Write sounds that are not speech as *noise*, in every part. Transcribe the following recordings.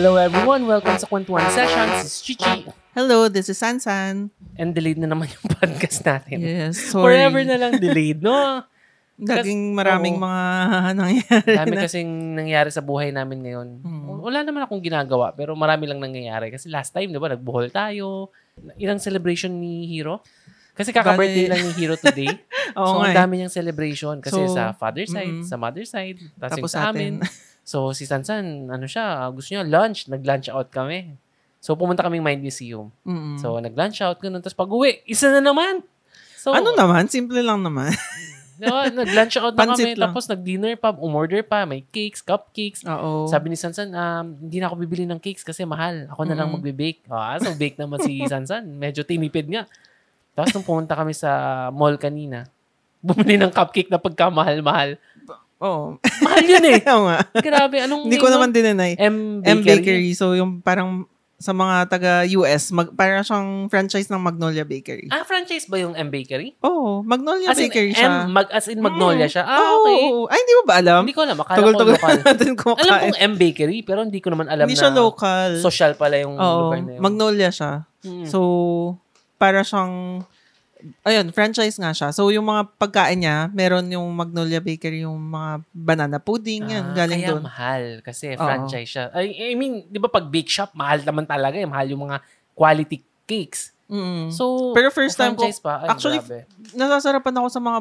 Hello everyone, welcome sa Kwentuhan Sessions. This is Chichi. Hello, this is Sansan. And delayed na naman yung *laughs* podcast natin. Yes, sorry. Forever na lang delayed, no? Laging maraming oo. mga *laughs* nangyayari Dami na. kasing nangyari sa buhay namin ngayon. Hmm. Wala naman akong ginagawa, pero marami lang nangyayari. Kasi last time, di ba, nagbuhol tayo. Ilang celebration ni Hero? Kasi kaka-birthday lang ni Hero today. *laughs* Oo so, ang eh. dami niyang celebration. Kasi So, sa father side, mm-mm. sa mother side, tapos, Tapos sa amin. So, si Sansan, ano siya, gusto niya lunch. Nag-lunch out kami. So, pumunta kaming Mind Museum. Mm-mm. So, nag-lunch out, ganun. Tapos pag-uwi, isa na naman. So, ano naman? Simple lang naman. *laughs* diba, nag-lunch out na kami. Lang. Tapos nag-dinner pa, umorder pa. May cakes, cupcakes. Oo. Sabi ni Sansan, um, hindi na ako bibili ng cakes kasi mahal. Ako na lang Mm-mm. magbe-bake. Ah, so bake naman si *laughs* Sansan. Medyo tinipid nga. Tapos nung pumunta kami sa mall kanina, bumili ng cupcake na pagkamahal-mahal. Oo. *laughs* Mahal yun eh. Oo nga. Grabe. Anong Hindi ko name naman dinenay. M M Bakery. Bakery. So, yung parang sa mga taga-US, mag, parang siyang franchise ng Magnolia Bakery. Ah, franchise ba yung M Bakery? Oo, Magnolia As in, Bakery siya. M, mag, as in Magnolia Mm. siya. Ah, Oo, okay. oo. Ay, hindi mo ba alam? Hindi ko alam. Akala ko Tugol-tugol local. *laughs* natin kumakain. Alam kong M Bakery, pero hindi ko naman alam Hindi na siya local. social pala yung Oo, lugar na yun. Magnolia siya. Mm. So, para siyang, ayun, franchise nga siya. So, yung mga pagkain niya, meron yung Magnolia Bakery, yung mga banana pudding, yan, Ah, galing kaya doon. mahal kasi Oo. franchise siya. I, I mean, 'di ba pag bake shop, mahal naman talaga, eh. mahal yung mga quality cakes. Mm. So, Pero first time ko- franchise pa, ay, actually, grabe. Nasasarapan ako sa mga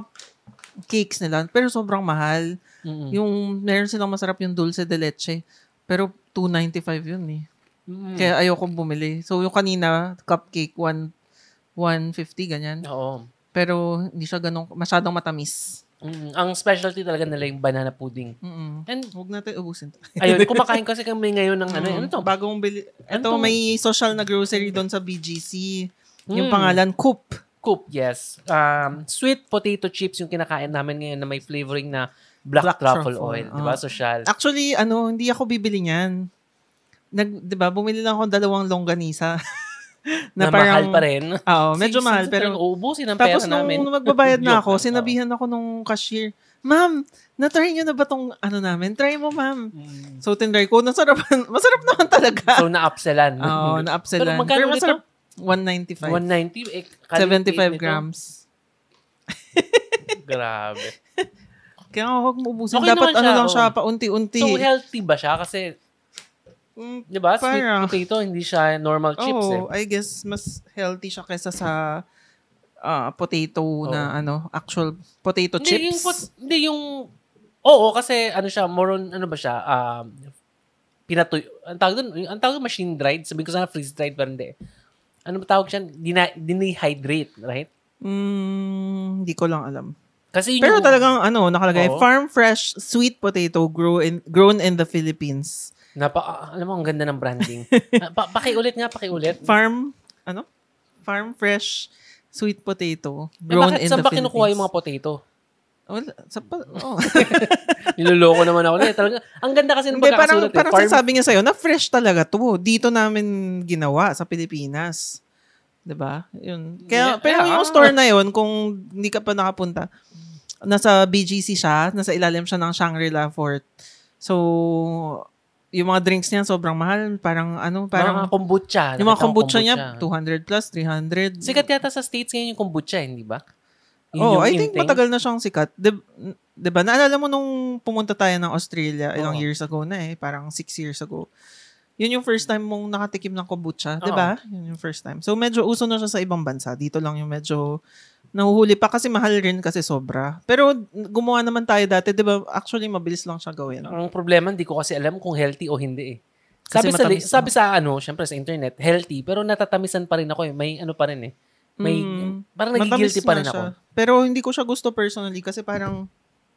cakes nila, pero sobrang mahal. Mm-mm. Yung, meron silang masarap yung dulce de leche, pero 295 yun eh. Mm. Kaya ayoko bumili. So, yung kanina, cupcake, one, 150, ganyan. Oo. Pero, hindi siya ganun, masyadong matamis. Mm, ang specialty talaga nila yung banana pudding. Mm-mm. And Huwag natin ubusin to. ayun, *laughs* kumakain kasi kami ngayon ng ano, Mm. ano to? Bagong bili. Ano Ito, tong- may social na grocery doon sa BGC. Yung Mm. pangalan, Coop. Coop, yes. Um, sweet potato chips yung kinakain namin ngayon na may flavoring na black, Black truffle, truffle, oil, 'di ba? ah. Social. Actually, ano, hindi ako bibili niyan. Nag, 'di ba, bumili lang ako ng dalawang longganisa. *laughs* na, mahal pa rin. Oo, *laughs* medyo mahal pero uubusin ang tapos pera nung namin. *laughs* magbabayad na ako, sinabihan ako nung cashier, Ma'am, na-try niyo na ba tong ano namin? Try mo, ma'am. Mm. So, tinry ko. Nasarapan. *laughs* Masarap naman talaga. So, na-upsellan. Oo, na-upsellan. Pero magkano ulit masarap. 195. 190? Eh, kalit 75 nito. grams. Grabe. Kaya nga huwag mo ubusin. Okay Dapat ano siya, lang siya, paunti-unti. So, healthy ba siya? Kasi, Mm, di ba, sweet potato, hindi siya normal chips eh. I guess mas healthy siya kaysa sa ah, potato na ano, actual potato Hindi, chips. yung, pot- hindi yung, oo, kasi ano siya, more on, ano ba siya, um, pinatuy, ang tawag doon, ang tawag doon, machine dried, sabihin ko sana freeze dried, pero hindi. Ano ba tawag siya? Dina, dinihydrate, right? Mm, hindi ko lang alam. Kasi Pero yung- talagang ano, nakalagay, Oo. farm fresh sweet potato grow in, grown in the Philippines. Napa, alam mo, ang ganda ng branding. *laughs* Ah, pa, pakiulit nga, pakiulit. Farm, ano? Farm fresh sweet potato Eh, grown bakit in saan the ba kinukuha yung mga Philippines. potato? Wala, sa pa, oh. *laughs* Niloloko naman ako. Eh, talaga, ang ganda kasi ng Hindi, parang, pagkakasulat. parang eh. Farm- sinasabi niya sa'yo na fresh talaga to. Dito namin ginawa sa Pilipinas. 'Di ba? Yun. Kaya, Yeah, pero yeah. yung store na yun, kung hindi ka pa nakapunta, nasa BGC siya, nasa ilalim siya ng Shangri-La Fort. So, yung mga drinks niya sobrang mahal. Parang ano, Parang mga kombucha. yung mga Nakita ko kombucha niya, 200 plus, 300. Sikat yata sa States ngayon yung kombucha, hindi ba? Yun Oh, I think matagal na siyang sikat. Di, di ba? Naalala mo nung pumunta tayo ng Australia ilang years ago na eh, parang six years ago. Yun yung first time mong nakatikim ng kombucha, di ba? Yun yung first time. So medyo uso na siya sa ibang bansa. Dito lang yung medyo nahuhuli pa kasi mahal rin kasi sobra. Pero gumawa naman tayo dati, di ba? Actually, mabilis lang siya gawin. Ang problema, hindi ko kasi alam kung healthy o hindi eh. Kasi Sabi sa, matamis sabi sa ano, syempre sa internet, healthy, pero natatamisan pa rin ako eh. May ano pa rin eh. May, Mm, parang nagigilty pa rin ako. siya. Pero hindi ko siya gusto personally kasi parang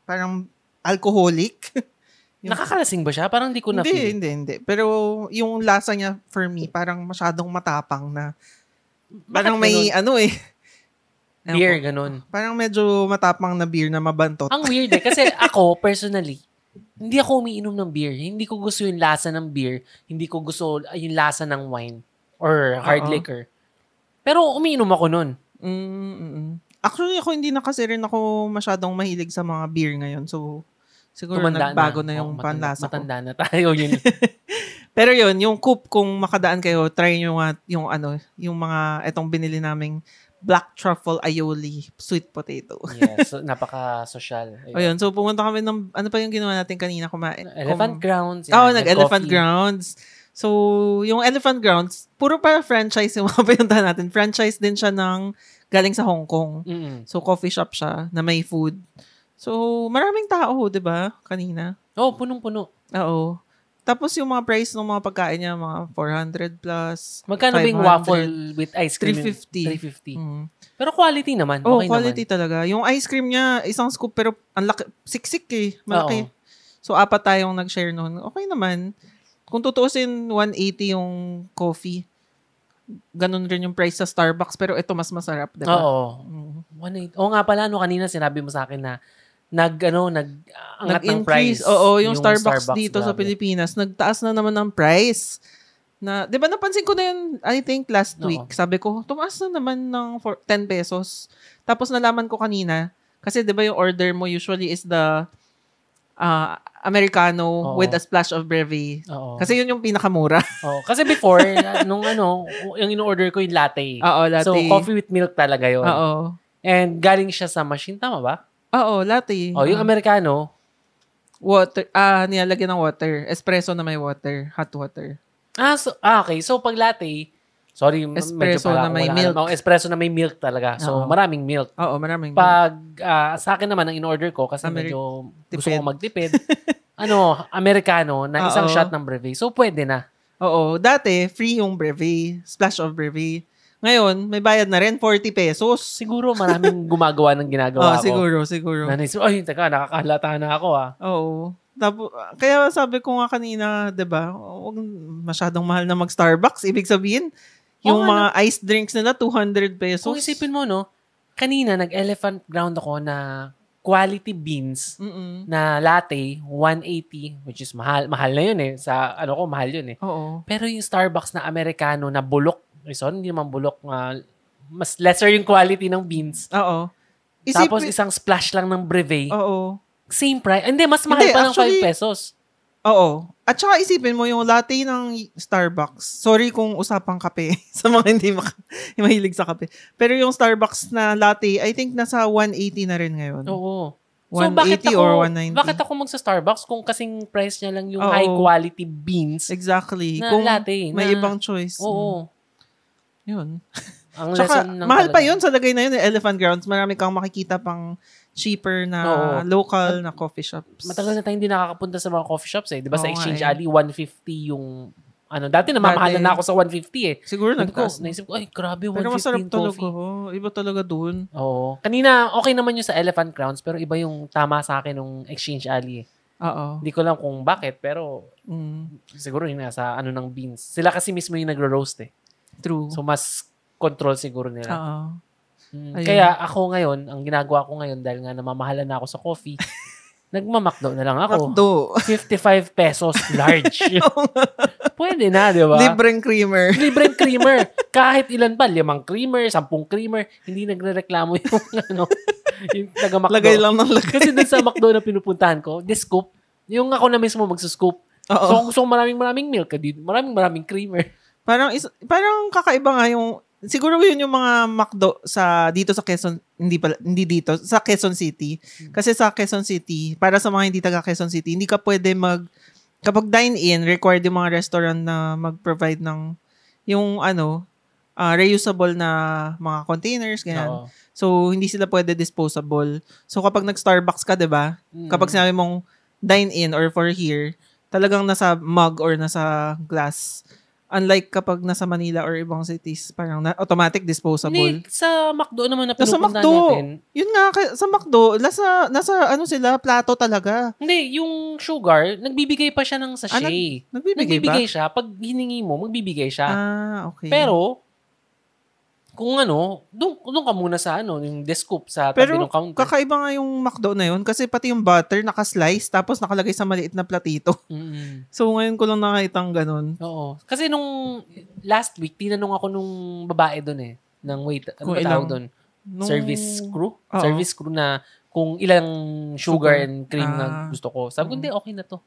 parang alcoholic. *laughs* Yung- Nakakalasing ba siya? Parang hindi ko Hindi, na-feel. hindi, hindi. Pero yung lasa niya, for me, parang masyadong matapang na. Parang may, ano eh. Ewan Beer, ko. ganun. Parang medyo matapang na beer na mabantot. Ang weird eh. Kasi *laughs* ako, personally, hindi ako umiinom ng beer. Hindi ko gusto yung lasa ng beer. Hindi ko gusto yung lasa ng wine or hard Oo. liquor. Pero umiinom ako nun. Mm, mm, mm. Actually, ako hindi na kasi rin ako masyadong mahilig sa mga beer ngayon. So, siguro Tumanda nagbago na. na, yung matanda, panlasa ko. Matanda na tayo. Yun. *laughs* Pero yun, yung coop, kung makadaan kayo, try nyo nga yung ano, yung mga, etong binili naming black truffle aioli sweet potato. Yes, so, *laughs* napaka-social. Ayun. Ayun, so pumunta kami ng, ano pa yung ginawa natin kanina kumain? Elephant Kum- grounds. Oo, yan, nag-elephant grounds. So, yung elephant grounds, puro para franchise yung *laughs* mga pinuntahan natin. Franchise din siya ng galing sa Hong Kong. Mm-mm. So, coffee shop siya na may food. So, maraming tao, di ba? Kanina. Oh, punong-puno. Oo. Tapos yung mga price ng mga pagkain niya, mga 400 plus. Magkano ba yung 500? waffle with ice cream? 350. 350. Mm. Pero quality naman. Oh, okay quality naman. talaga. Yung ice cream niya, isang scoop, pero ang laki, siksik eh. Malaki. Oo. So, apat tayong nag-share nun. Okay naman. Kung tutuusin, 180 yung coffee. Ganun rin yung price sa Starbucks, pero ito mas masarap, di ba? Oo. Mm. 180. Oo nga pala, no, kanina sinabi mo sa akin na nag, ano, nag, angat ng price. Oo, yung, Starbucks, dito sa grabe. Pilipinas, nagtaas na naman ng price. Na, 'di ba napansin ko na yun, I think last Oo. week. Sabi ko, tumaas na naman ng for 10 pesos. Tapos nalaman ko kanina, kasi 'di ba yung order mo usually is the ah, Americano Oo. with a splash of breve. Oo. Kasi yun yung pinakamura. *laughs* Oo. Kasi before, uh, nung ano, yung in-order ko yung latte. Oo, latte. So, coffee with milk talaga yun. Oo. And galing siya sa machine, tama ba? Oo, latte. Oh, yung Ah, Americano, water, ah, nilalagyan ng water. Espresso na may water. Hot water. ah, so, ah, okay. So, pag latte, sorry, Espresso medyo pala na may wala milk. Oh, espresso na may milk talaga. So, Oo. maraming milk. Oo, maraming. Pag ah, sa akin naman ang in-order ko kasi Ameri- medyo gusto Tipid. ko magtipid. *laughs* ano, Americano na isang Oo. shot ng breve. So pwede na. Oo, dati free yung breve, splash of breve. Ngayon, may bayad na rin 40 pesos. Siguro maraming *laughs* gumagawa ng Oh, ginagawa ko. siguro, siguro. Na naisip, ay, teka, nakakahalata na ako ah. Oo. Tapos, kaya sabi ko nga kanina, 'di ba? Huwag masyadong mahal na mag-Starbucks. Ibig sabihin, yung nga, mga iced drinks nila 200 pesos. Kung isipin mo, no, kanina nag-elephant ground ako na quality beans Mm. na latte, 180, which is mahal. Mahal na yun eh. Sa ano ko, mahal yun eh. Oo. Pero yung Starbucks na Americano na bulok, sorry, hindi naman bulok, ah, mas lesser yung quality ng beans. Oo. Tapos isang splash lang ng breve. Oo. Same price. Hindi, mas mahal Hindi, pa ng actually- 5 pesos. Oo. At saka isipin mo yung latte ng Starbucks. Sorry kung usapang kape *laughs* sa mga hindi maka- *laughs* mahilig sa kape. Pero yung Starbucks na latte, I think nasa 180 na rin ngayon. Oo. 180 or 190. Bakit ako magsa Starbucks kung kasing price niya lang yung Oo. high quality beans? Exactly. Na kung latte, may na- ibang choice. Oo. Yun. Ang Tsaka, lesson ng mahal pa talaga. yun sa lagay na yun, eh, Elephant Grounds. Marami kang makikita pang cheaper na Oo. local na coffee shops. Matagal na tayong hindi nakakapunta sa mga coffee shops eh. Di ba sa Oo nga Exchange eh. Alley, 150 yung ano, dati namamahalan Dati. na ako sa 150 eh. Siguro Sabi ko, nagtaas. na. naisip ko, ay, grabe, 150 Pero masarap yung talaga. coffee. oh. Iba talaga dun. Oo. Kanina, okay naman yung sa Elephant Crowns, pero iba yung tama sa akin ng Exchange Alley. eh. Oo. Hindi ko lang kung bakit, pero Mm, siguro yun nga sa ano ng beans. Sila kasi mismo yung nagro-roast eh. True. So, mas control siguro nila. Oo. Mm, Ayun. Kaya ako ngayon, ang ginagawa ko ngayon dahil nga namamahalan na ako sa coffee, *laughs* nagmamakdo na lang ako. Makdo. 55 pesos large. *laughs* Pwede na, di ba? Libreng creamer. Libreng creamer. *laughs* Kahit ilan pa, limang creamer, sampung creamer, hindi nagre-reklamo yung ano, yung taga-McDo. Lagay lang ng lagay. Kasi dun sa McDo na pinupuntahan ko, the scoop, yung ako na mismo magsuscoop. Oo. So, kung gusto maraming maraming milk, maraming maraming creamer. Parang is, parang kakaiba nga yung siguro yun yung mga McDo sa dito sa Quezon hindi pala hindi dito sa Quezon City. Kasi sa Quezon City, para sa mga hindi taga Quezon City, hindi ka pwede mag kapag dine in, required yung mga restaurant na mag-provide ng yung ano, ah, reusable na mga containers ganyan. Oo. So hindi sila pwede disposable. So kapag nag-Starbucks ka, 'di ba? Mm. Kapag sinabi mong dine in or for here, talagang nasa mug or nasa glass. Unlike kapag nasa Manila or ibang cities, parang na, automatic disposable. Hindi, sa McDo naman na McDo. natin. Yun nga, sa McDo, nasa, nasa ano sila, plato talaga. Hindi, yung sugar, nagbibigay pa siya ng sachet. Ah, nag- nagbibigay ba? nagbibigay siya. Pag hiningi mo, magbibigay siya. Ah, okay. Pero, kung ano, doon, doon ka muna sa ano, yung descoop sa tabi Pero ng counter. kakaiba nga yung McDo na yun kasi pati yung butter naka-slice tapos nakalagay sa maliit na platito. Mm-mm. *laughs* So ngayon ko lang nakita ang ganun. Oo. Kasi nung last week, tinanong ako nung babae doon eh. Ng wait, ano ba tawag doon? Nung- Service crew? Oo. Service crew na kung ilang sugar, Sugar. and cream na Ah. gusto ko. Sabi ko, hindi, okay na to.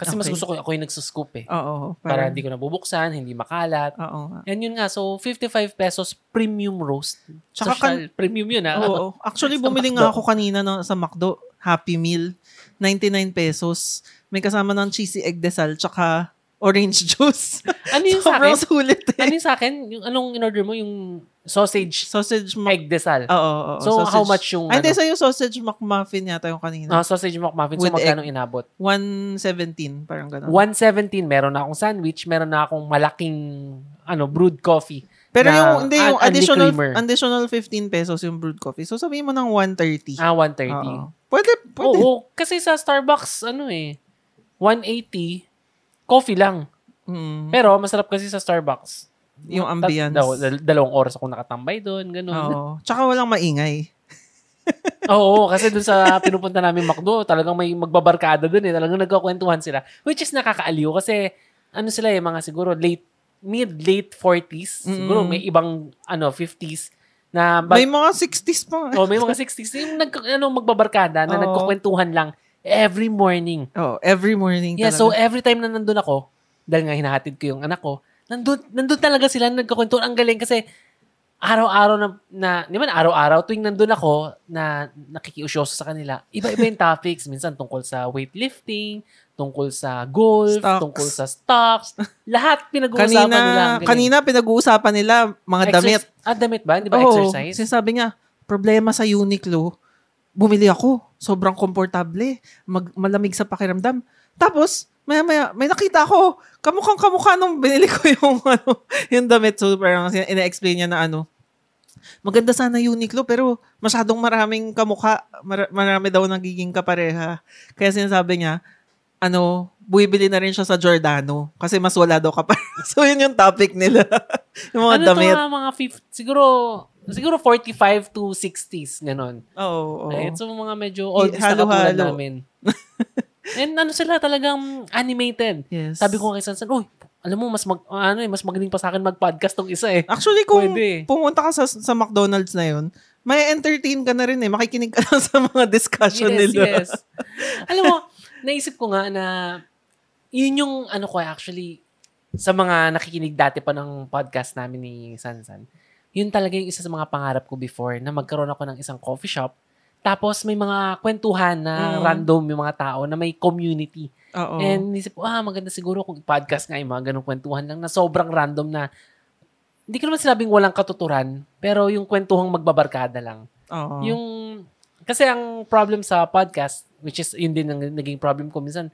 Kasi mas Okay. gusto ko ako yung nagsuscoop eh. Oo. Para hindi ko nabubuksan, hindi makalat. Oo. And yun nga, so 55 pesos premium roast. Tsaka Social, premium yun ah. Oo. Actually, bumili nga ako kanina no, sa McDo. Happy Meal. 99 pesos. May kasama ng cheesy egg desal tsaka orange *laughs* juice. Ano yung sa akin? sulit eh. Ano yung sa akin? Yung anong in-order mo? Yung sausage Sausage Mc... egg desal. Oo, oo, oo. So, sausage. how much yung Ay, hindi. ano? Sa'yo sausage McMuffin yata yung kanina. Ah, sausage McMuffin. So, With magkano inabot? 117. Parang gano'n. 117. Meron na akong sandwich. Meron na akong malaking ano brewed coffee. Pero na yung, hindi, yung additional, creamer. additional 15 pesos yung brewed coffee. So, sabihin mo ng 130. Ah, 130. Oo. Pwede, pwede. Oo, kasi sa Starbucks, ano eh, 180, coffee lang. Mm. Pero, masarap kasi sa Starbucks. Yung Tat- ambience. daw- dal- dalawang oras ako nakatambay doon, ganun. Oo. Tsaka walang maingay. *laughs* Oo, kasi doon sa pinupunta namin McDo, talagang may magbabarkada doon eh. Talagang nagkakwentuhan sila. Which is nakakaaliw kasi ano sila eh, mga siguro late, mid-late 40s. Siguro Mm-mm. may ibang ano 50s na ba- May mga 60s pa. oh, may mga 60s yung nag, ano, magbabarkada na Oo. nagkukwentuhan lang every morning. Oh, every morning Yeah, talaga. so every time na nandun ako, dahil nga hinahatid ko yung anak ko, nandun, nandun talaga sila nagkukwentuhan. Ang galing kasi araw-araw na, na di ba araw-araw tuwing nandun ako na nakikiusyoso sa kanila, iba-iba yung topics. Minsan tungkol sa weightlifting, tungkol sa golf, Stocks. tungkol sa stocks. Lahat pinag-uusapan kanina, nila. Kanina pinag-uusapan nila mga damit. Exercise- Ah, damit ba? Di ba Oo, exercise? Sinasabi niya, problema sa Uniqlo, bumili ako. Sobrang komportable. Mag, malamig sa pakiramdam. Tapos, maya, maya, may nakita ako. Kamukhang kamukha nung binili ko *laughs* yung, ano, yung damit. So, parang ina-explain niya na ano, maganda sana Uniqlo, pero masyadong maraming kamukha. Mar- marami daw nagiging kapareha. Kaya sinasabi niya, ano, buibili na rin siya sa Giordano kasi mas wala daw kapareha. *laughs* so, yun yung topic nila. *laughs* yung mga ano damit. nga, mga 50, siguro, siguro 45 to 60s, ganon. Oo. oo. Right? So, mga medyo oldies na katulad namin. *laughs* And ano sila talagang animated. Yes. Sabi ko kay Sansan, uy, alam mo, mas mag, ano eh, mas magaling pa sa akin mag-podcast tong isa eh. Actually, kung Pwede. pumunta ka sa, sa McDonald's na yun, may entertain ka na rin eh. Makikinig ka lang *laughs* sa mga discussion Yes, nila. yes. alam mo, naisip ko nga na yun yung ano ko actually sa mga nakikinig dati pa ng podcast namin ni Sansan. Yun talaga yung isa sa mga pangarap ko before na magkaroon ako ng isang coffee shop. Tapos may mga kwentuhan na Mm. random yung mga tao na may community. Oo. And nisip ko, ah, maganda siguro kung podcast nga yung mga ganong kwentuhan lang na sobrang random na hindi ko naman sinabing walang katuturan, pero yung kwentuhang magbabarkada lang. Oo. Yung, kasi ang problem sa podcast, which is yun din ang naging problem ko minsan,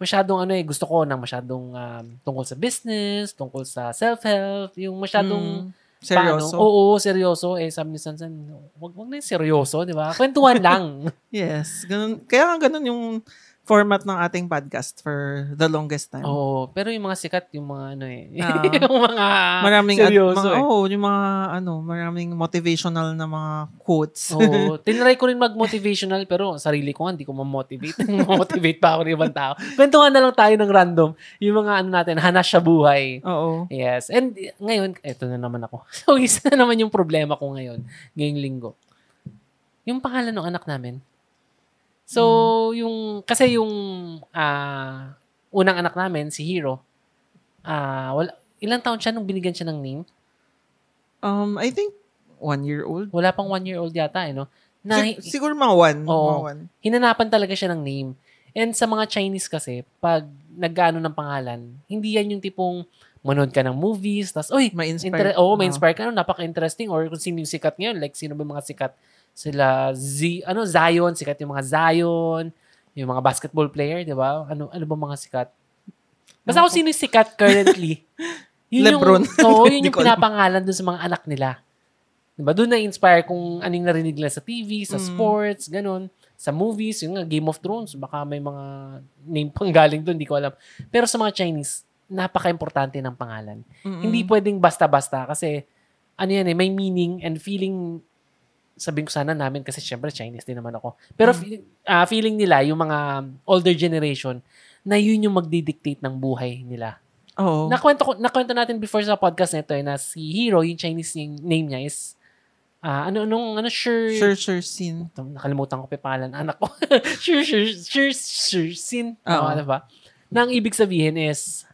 masyadong ano eh, gusto ko ng masyadong um, tungkol sa business, tungkol sa self-help, yung masyadong Mm. Seryoso? paano- oo, seryoso. Eh, sabi ni Sansan, wag, wag na yung seryoso, di ba? Kwentuhan lang. *laughs* Yes. Ganun, kaya nga ganun yung format ng ating podcast for the longest time. Oo, pero yung mga sikat, yung mga ano eh, Ah. *laughs* yung mga maraming ad- seryoso mga, eh. oh, yung mga ano, maraming motivational na mga quotes. Oo. *laughs* Tinry ko rin mag-motivational pero sarili ko nga, hindi ko ma-motivate. *laughs* motivate pa ako ng ibang tao. Kwentuhan na lang tayo ng random. Yung mga ano natin, hanas sa buhay. Oo. Yes. And ngayon, eto na naman ako. So, isa na naman yung problema ko ngayon, ngayong linggo. Yung pangalan ng anak namin. So, yung, kasi yung ah, unang anak namin, si Hero, ah wala, ilang taon siya nung binigyan siya ng name? Um, I think one year old. Wala pang one year old yata, eh, no? Na, Sig- siguro mga one. Oo. Mga one. hinanapan talaga siya ng name. And sa mga Chinese kasi, pag nagano ng pangalan, hindi yan yung tipong manood ka ng movies, tas, oy, Ma-inspire. inter- oh, ma-inspire ka, no, napaka-interesting. Or kung sino yung sikat ngayon, like sino ba mga sikat? Sila, Z, ano, Zion, sikat yung mga Zion, yung mga basketball player, di ba? Ano, ano ba mga sikat? Basta kung sino yung sikat currently. *laughs* yun Lebron. Yung, *laughs* oo, yun yung pinapangalan dun sa mga anak nila. Diba? Doon na-inspire kung anong narinig nila sa TV, sa Mm. sports, ganun. Sa movies, yung nga, Game of Thrones, baka may mga name pang galing doon, hindi ko alam. Pero sa mga Chinese, napaka-importante ng pangalan. Mm-mm. Hindi pwedeng basta-basta kasi ano yan eh, may meaning and feeling sabihin ko sana namin kasi syempre Chinese din naman ako. Pero fe- ah, feeling nila, yung mga older generation, na yun yung magdidictate ng buhay nila. Oo. Nakwento, ko, nakwento natin before sa podcast na ito eh, na si Hero, yung Chinese name, name niya is, ah ano, anong, ano, sure, Sure, sure. Ito, nakalimutan ko pa pangalan ng anak ko. *laughs* sure, sure, sure, sure, sin. Oo. Ano ba? Na ang ibig sabihin is,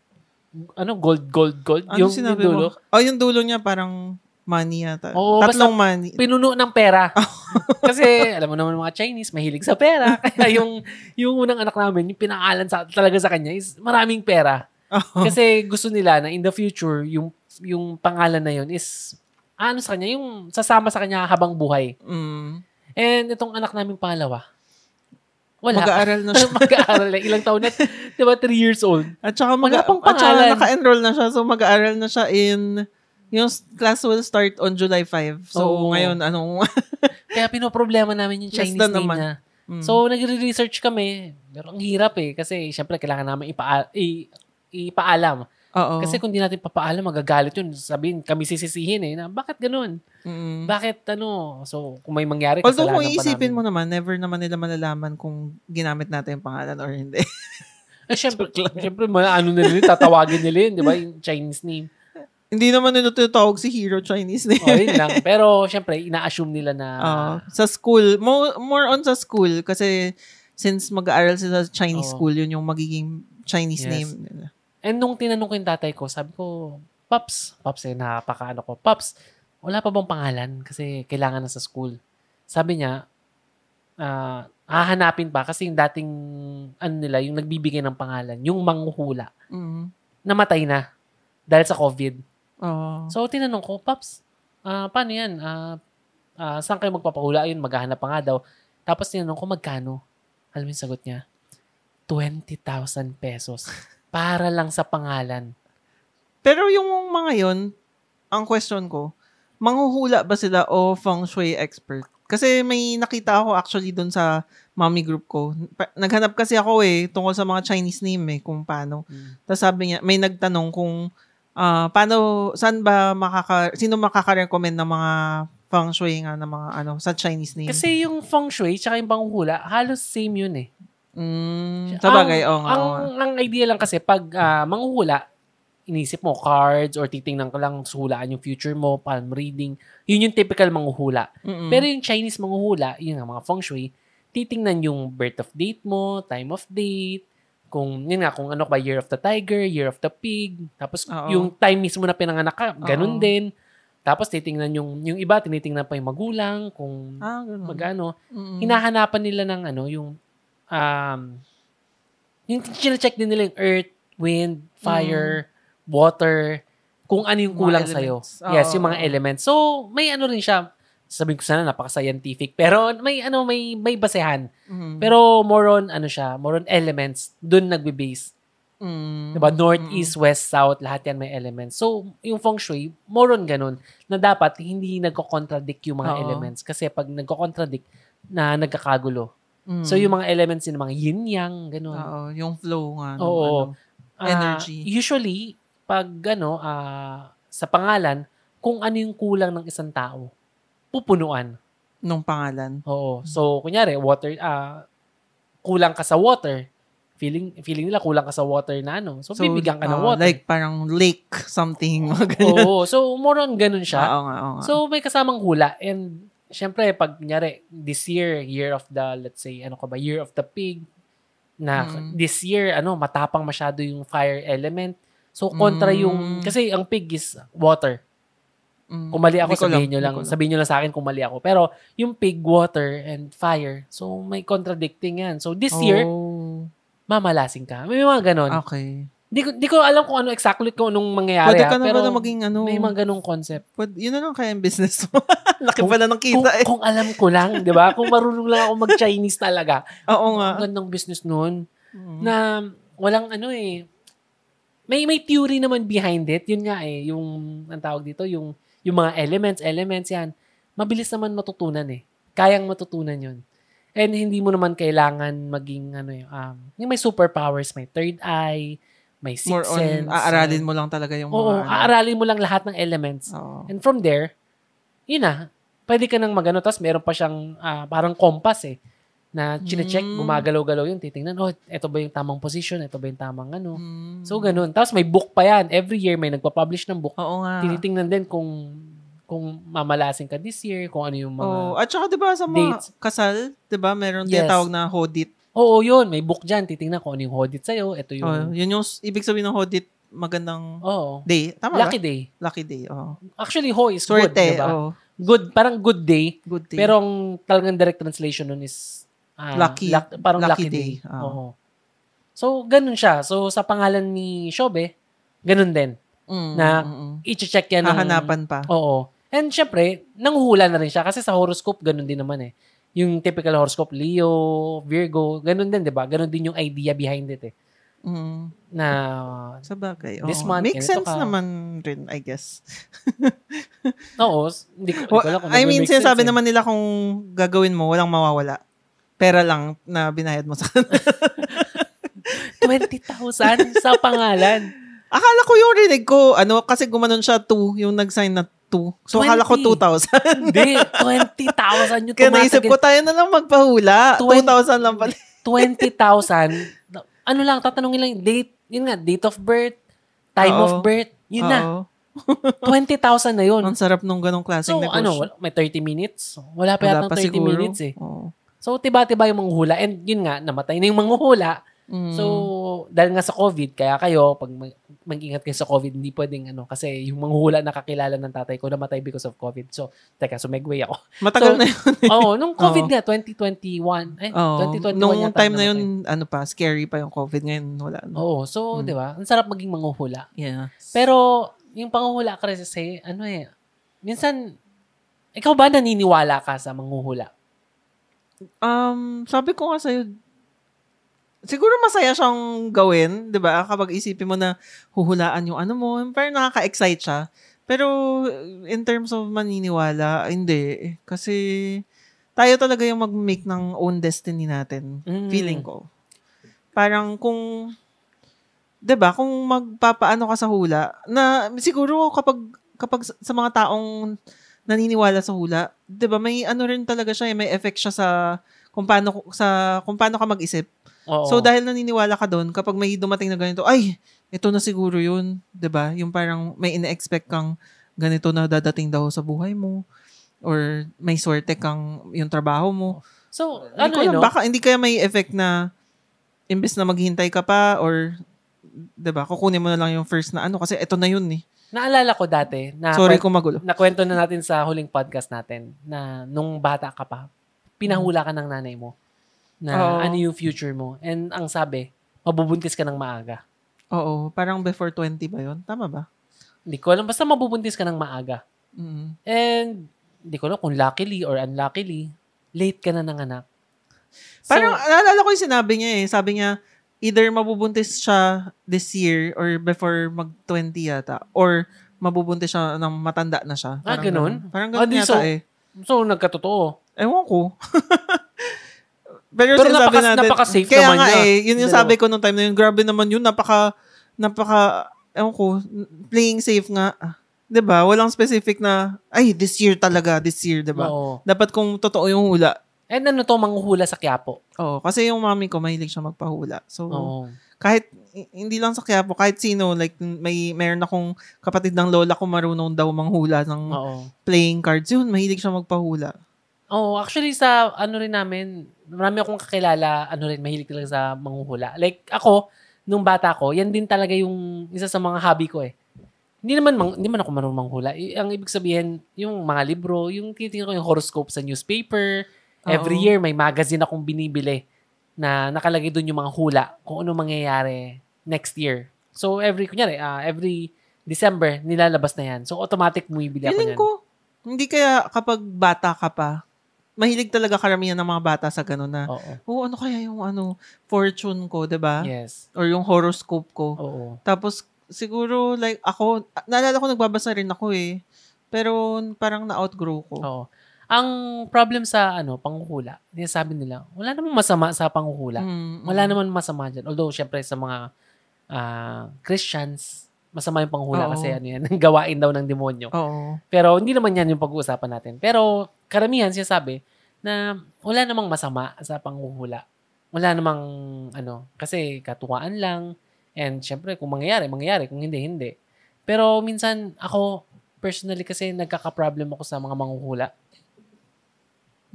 ano, gold, gold, gold. Ano yung, yung dulo. mo? Oh, yung dulo niya parang money yata. Oo, Tatlong money. Pinuno ng pera. *laughs* Kasi, alam mo naman mga Chinese, mahilig sa pera. *laughs* Kaya yung, yung unang anak namin, yung pinakalan sa, talaga sa kanya is maraming pera. Oh. Kasi gusto nila na in the future, yung, yung pangalan na yun is, ano sa kanya, yung sasama sa kanya habang buhay. Mm. And itong anak namin pangalawa, wala. Mag-aaral na siya. *laughs* mag-aaral na. Ilang taon na, di ba, three years old. At saka, mag- Wala pang at saka naka-enroll na siya. So, mag-aaral na siya in... Yung class will start on July 5. So, Oo. ngayon, anong... *laughs* Kaya pinoproblema namin yung Chinese name naman. niya. Mm. So, nagre-research kami. Pero ang hirap eh. Kasi, syempre, kailangan namin ipa- i- ipaalam. Oo. Kasi kung di natin papaalam, magagalit yun. Sabihin, kami sisisihin eh. Na, bakit ganun? Mm. Bakit ano? So, kung may mangyari, Although kung iisipin mo naman, never naman nila malalaman kung ginamit natin yung pangalan or hindi. Eh, syempre, *laughs* syempre, ano nila yun, tatawagin nila yun, di ba? Yung Chinese name. Hindi naman nila tinatawag si Hero Chinese name. O, yun lang. Pero, syempre, ina-assume nila na, Oo. *laughs* sa school, more, more on sa school kasi since mag-aaral sila sa Chinese Oo. school, yun yung magiging Chinese Yes. name nila. And nung tinanong ko yung tatay ko, sabi ko, Pops, Pops eh, napaka-ano ko, Pops, wala pa bang pangalan? Kasi kailangan na sa school. Sabi niya, ah, hahanapin pa kasi yung dating, ano nila, yung nagbibigay ng pangalan, yung manghuhula, Mm. namatay na dahil sa COVID. Oo. So, tinanong ko, Pops, ah, paano yan? Ah, ah, saan kayo magpapahula? Ayun, maghahanap pa nga daw. Tapos tinanong ko, magkano? Alam mo yung sagot niya? 20,000 pesos. *laughs* Para lang sa pangalan. Pero yung mga yun, ang question ko, manghuhula ba sila o feng shui expert? Kasi may nakita ako actually dun sa mommy group ko. Pa- Naghanap kasi ako eh, tungkol sa mga Chinese name eh, kung paano. Mm. Tapos sabi niya, may nagtanong kung ah, paano, saan ba makaka, sino makaka-recommend ng mga feng shui nga ng mga ano, sa Chinese name? Kasi yung feng shui tsaka yung panghula, halos same yun eh. Mm, sa bagay, oo nga, ang, nga. ang idea lang kasi, pag ah, manghuhula, inisip mo cards or titingnan ko lang suhulaan yung future mo, palm reading. Yun yung typical manghuhula. Mm-mm. Pero yung Chinese manghuhula, yun ang mga feng shui, titingnan yung birth of date mo, time of date, kung, yun nga, kung ano ba, year of the tiger, year of the pig, tapos Oo. yung time mismo na pinanganak ka, ganun Oo. din. Tapos titingnan yung, yung iba, tinitingnan pa yung magulang, kung ah, magano. Mm-mm. Hinahanapan nila ng ano, yung, um, yung check din nila yung earth, wind, fire, water, kung ano yung kulang sa'yo. elements. Yes, yung mga elements. So, may ano rin siya, sabihin ko sana napaka-scientific, pero may ano, may may basehan. Mm. Pero more on ano siya, more on elements, dun nagbe-base. Mm. 'Di ba? North, east, west, south, lahat yan may elements. So, yung feng shui, more on ganun, na dapat hindi nagko-contradict yung mga Oo. elements. Kasi pag nagko-contradict, na nagkakagulo. Mm. So, yung mga elements yung mga yin-yang, ganun. Oo, yung flow nga. Oo. ano. Ah, energy. usually, pag ano, ah, sa pangalan, kung ano yung kulang ng isang tao, pupunuan. Nung pangalan. Oo. So, kunyari, water, ah, kulang ka sa water. Feeling feeling nila kulang ka sa water na ano. So, bibigyan ka ng ah, water. Like parang lake something. Oo. So, more on ganun siya. Oo nga, oo nga. So, may kasamang hula. And, syempre, pag, kunyari, this year, year of the, let's say, ano ka ba, year of the pig, na Mm. this year, ano, matapang masyado yung fire element. So, kontra Mm. yung, kasi ang pig is water. Mm. Kung mali ako, sabihin nyo lang, ko alam. sabihin nyo lang sa akin kung mali ako. Pero, yung pig, water, and fire, so, may contradicting yan. So, this year, Oh, mamalasing ka. May mga ganon. okay. Di, ko, di ko alam kung ano exactly kung anong mangyayari. Pwede ah, ka na pero maging ano. may mga ganong concept. Pwede, yun na lang kaya yung business mo. *laughs* Laki Kung- pala ng kung, kita eh. kung alam ko lang, di ba? Kung marunong lang ako mag-Chinese talaga. Oo nga. Ang gandang business nun. Mm. Na walang ano eh. May may theory naman behind it. Yun nga eh. Yung, ang tawag dito, yung, yung mga elements, elements yan. Mabilis naman matutunan eh. Kayang matutunan yun. And hindi mo naman kailangan maging ano yung, um, yung may superpowers, may third eye, may sixth More on, sense. aaralin mo lang talaga yung Oo, mga ano. aaralin mo lang lahat ng elements. Oo. And from there, yun na, pwede ka nang magano. Tapos meron pa siyang ah, parang compass eh, na chinecheck, Mm. gumagalaw-galaw yun, titingnan, oh, ito ba yung tamang position, ito ba yung tamang ano. Mm. So, ganun. Tapos may book pa yan. Every year may nagpa-publish ng book. Oo nga. Tinitingnan din kung kung mamalasing ka this year, kung ano yung mga... Oh, at saka 'di ba sa mga dates. kasal, 'di ba, meron Yes. tinatawag na hodit. Oo, yun. May book dyan. Titingnan ko ano yung hodit sa'yo. Ito Oh, yung... yun yung ibig sabihin ng hodit magandang Oo. day. Tama Lucky ba? day. Lucky day. Oh. Actually, ho is Swerte. good, diba? Oh, Good, parang good day. good day. Pero ang talagang direct translation nun is ah, Lucky- luck- parang lucky, lucky day. day. Ah. Oo. So, ganun siya. So, sa pangalan ni Shobe, ganun din. Mm, na- mm, mm. I-check yan. ng- hahanapan pa. Oo. And syempre, nanghuhula na rin siya kasi sa horoscope, ganun din naman eh. Yung typical horoscope, Leo, Virgo, ganun din, di ba? Ganun din yung idea behind it eh. Mm, Na, sa bagay. This oo. month, Makes sense ka. naman rin, I guess. *laughs* oo, hindi ko, hindi Well, ko alam kung I mean, sinasabi eh. naman nila kung gagawin mo, walang mawawala. Pera lang na binayad mo sa kanila. *laughs* 20,000 sa pangalan. Akala ko yung rinig ko, ano, kasi gumanon siya 2, yung nag-sign na 2. So, akala ko 20. 2,000. Hindi, 20,000 yung Kaya naisip ko, tumatagin. tayo na lang magpahula. 20 2,000 lang pala. *laughs* 20,000. Ano lang, tatanungin lang date, yun nga, date of birth, time Oo. of birth, yun na. Oo. *laughs* 20,000 na yun. Ang sarap nung ganong klaseng So, negosyo. ano, may 30 minutes? Wala pa Wala yata pa 30 siguro. minutes eh. Oo. So, tiba-tiba yung manghula. And yun nga, namatay na yung manghula. Mm. So, dahil nga sa COVID, kaya kayo, pag mag- mag-ingat kayo sa COVID, hindi pwedeng ano, kasi yung manghula nakakilala ng tatay ko, namatay because of COVID. So, teka, sumegway ako. Matagal so, na yun. Oo, nung *laughs* COVID Oo. nga, 2021. Eh, Oo. 2021 Nung yata time na namatay. yun, ano pa, scary pa yung COVID. Ngayon, wala na. Oo, so, Mm. di ba? Ang sarap maging manguhula. Yeah. Pero, yung panguhula kasi, ano eh, minsan, ikaw ba naniniwala ka sa manguhula? Um, sabi ko nga sa'yo, siguro masaya siyang gawin, di ba? Kapag isipin mo na huhulaan yung ano mo, parang nakaka-excite siya. Pero in terms of maniniwala, hindi. Kasi tayo talaga yung mag-make ng own destiny natin. Mm. Feeling ko. Parang kung, 'di ba kung magpapaano ka sa hula, na siguro kapag, kapag sa- sa mga taong naniniwala sa hula, 'di ba may ano rin talaga siya, eh, may effect siya sa kung paano sa kung paano ka mag-isip. Oo. So dahil naniniwala ka doon, kapag may dumating na ganito, ay, ito na siguro 'yun, 'di ba? Yung parang may ine-expect kang ganito na dadating daw sa buhay mo or may swerte kang yung trabaho mo. so, Hindi ano ko alam, no? baka hindi kaya may effect na imbes na maghintay ka pa or 'di ba, kukunin mo na lang yung first na ano kasi ito na yun eh. Naalala ko dati, na Sorry kung magulo. nakwento na natin sa huling podcast natin, na nung bata ka pa, pinahula ka ng nanay mo na Oo. ano yung future mo. And ang sabi, mabubuntis ka ng maaga. Oo, parang before 20 ba 'yon? Tama ba? Hindi ko alam, basta mabubuntis ka ng maaga. Mm. And, hindi ko alam kung luckily or unluckily, late ka na ng anak. So, Parang naalala ko yung sinabi niya eh. Sabi niya, either mabubuntis siya this year or before mag-20 yata. Or mabubuntis siya nang matanda na siya. Ah, ganun? Parang Ah, ganun di, yata so- eh. so, nagkatotoo. Ewan ko. *laughs* Pero, Pero napaka- natin, napaka-safe kaya naman nga niya. eh, yun yung sabi ko nung time na yun, grabe naman yun, napaka, napaka, ewan ko, playing safe nga. Ah, 'Di ba Walang specific na, ay, this year talaga, this year, 'di ba. Dapat kung totoo yung hula. And ano to, manghuhula sa Quiapo. Oo, kasi yung mami ko, mahilig siya magpahula. So, Oo. kahit hindi lang sa Quiapo, kahit sino, like may meron akong kapatid ng lola ko marunong daw manghula ng Oo. playing cards. Yun, mahilig siya magpahula. Oh, actually sa ano rin namin, marami akong kakilala, ano rin mahilig talaga sa manghuhula. Like ako, nung bata ko, yan din talaga yung isa sa mga hobby ko eh. Hindi naman mang, hindi man ako marunong manghula. I- ang ibig sabihin, yung mga libro, yung tinitingnan ko yung horoscope sa newspaper. Every year may magazine akong binibili na nakalagay doon yung mga hula kung ano mangyayari next year. So every kunyari, ah, every December nilalabas na yan. So automatic bumibili ako Feeling niyan. ko, hindi kaya kapag bata ka pa, mahilig talaga karamihan ng mga bata sa gano'n na, Oo. oh, ano kaya yung ano, fortune ko, 'di ba Yes. Or yung horoscope ko. Oo. Tapos, siguro, like, ako, naalala ko, nagbabasa rin ako eh. Pero, parang na-outgrow ko. Oo. Ang problem sa ano, panghuhula, sabi nila, wala namang masama sa panghuhula. Mm, Wala mm. naman masama dyan. Although, syempre, sa mga ah, Christians, masama yung panghula Oo. kasi ano yan, *laughs* gawain daw ng demonyo. Oo. Pero hindi naman yan yung pag-uusapan natin. Pero karamihan siya sabi na wala namang masama sa panghuhula. Wala namang ano, kasi katuwaan lang. And syempre, kung mangyayari, mangyayari. Kung hindi, hindi. Pero minsan, ako, personally kasi nagkaka-problem ako sa mga manghuhula.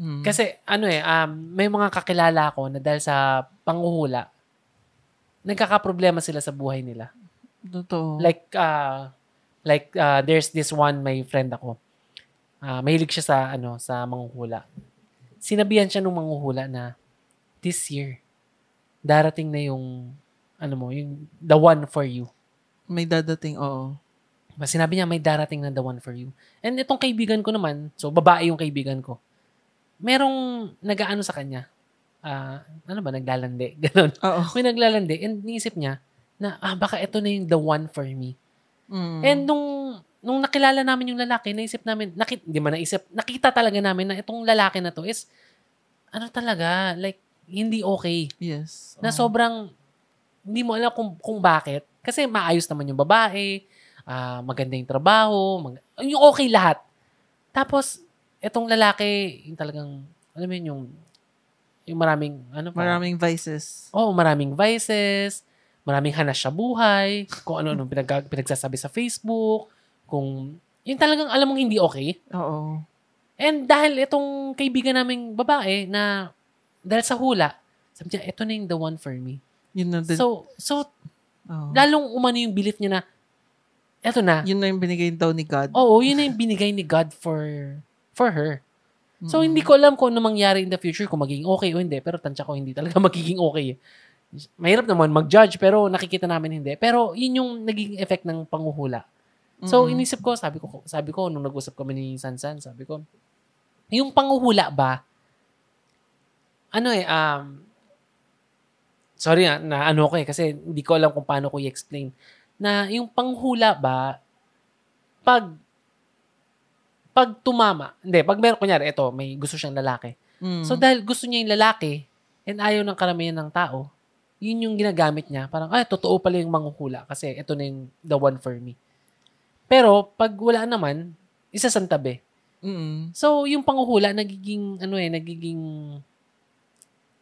Mm. Kasi ano eh, um, may mga kakilala ko na dahil sa panguhula, nagkakaproblema sila sa buhay nila. Totoo. Like, uh, like uh, there's this one, may friend ako. Uh, mahilig siya sa, ano, sa manguhula. Sinabihan siya nung manguhula na, this year, darating na yung, ano mo, yung the one for you. may dadating, oo. Sinabi niya, may darating na the one for you. And itong kaibigan ko naman, so babae yung kaibigan ko, merong nagaano sa kanya. Ah, ano ba, naglalandi. *laughs* Ganon. Oo. May naglalandi. And niisip niya, na ah, baka ito na yung the one for me. Mm. And nung nung nakilala namin yung lalaki, naisip namin, nakit, hindi man naisip, nakita talaga namin na itong lalaki na to is, ano talaga, like, hindi okay. yes. Na Oo. sobrang, hindi mo alam kung, kung bakit. Kasi maayos naman yung babae, ah, maganda yung trabaho, mag- yung okay lahat. Tapos, itong lalaki, yung talagang, alam mo yun, yung, yung maraming, ano pa? Maraming vices. Oo, maraming vices, maraming hanas sa buhay, kung ano-ano pinag, pinagsasabi sa Facebook, kung yung talagang alam mong hindi okay. Oo. And dahil itong kaibigan naming babae na dahil sa hula, sabi niya, ito na yung the one for me. Yun na din. So, so Oo. lalong umano yung belief niya na, eto na. Yun na yung binigay daw ni God. Oo, yun na yung binigay ni God for for her. So, Mm. hindi ko alam kung ano mangyari in the future, kung magiging okay o hindi. Pero tansya ko, hindi talaga *laughs* magiging okay. Mahirap naman mag-judge, pero nakikita namin hindi. Pero yun yung naging effect ng panguhula. So, Mm-mm. inisip ko, sabi ko, sabi ko, nung nag-usap kami ni Sansan, sabi ko, yung panguhula ba, ano eh, um, sorry nga, na ano ko eh, kasi hindi ko alam kung paano ko i-explain, na yung panghula ba, pag, pag tumama, hindi, pag meron, kunyari, ito, may gusto siyang lalaki. Mm. So, dahil gusto niya yung lalaki, and ayaw ng karamihan ng tao, yun yung ginagamit niya. Parang, ay, totoo pala yung manghuhula kasi ito na yung the one for me. Pero, pag wala naman, isa sa tabi. Mm. So, yung panguhula, nagiging, ano eh, nagiging,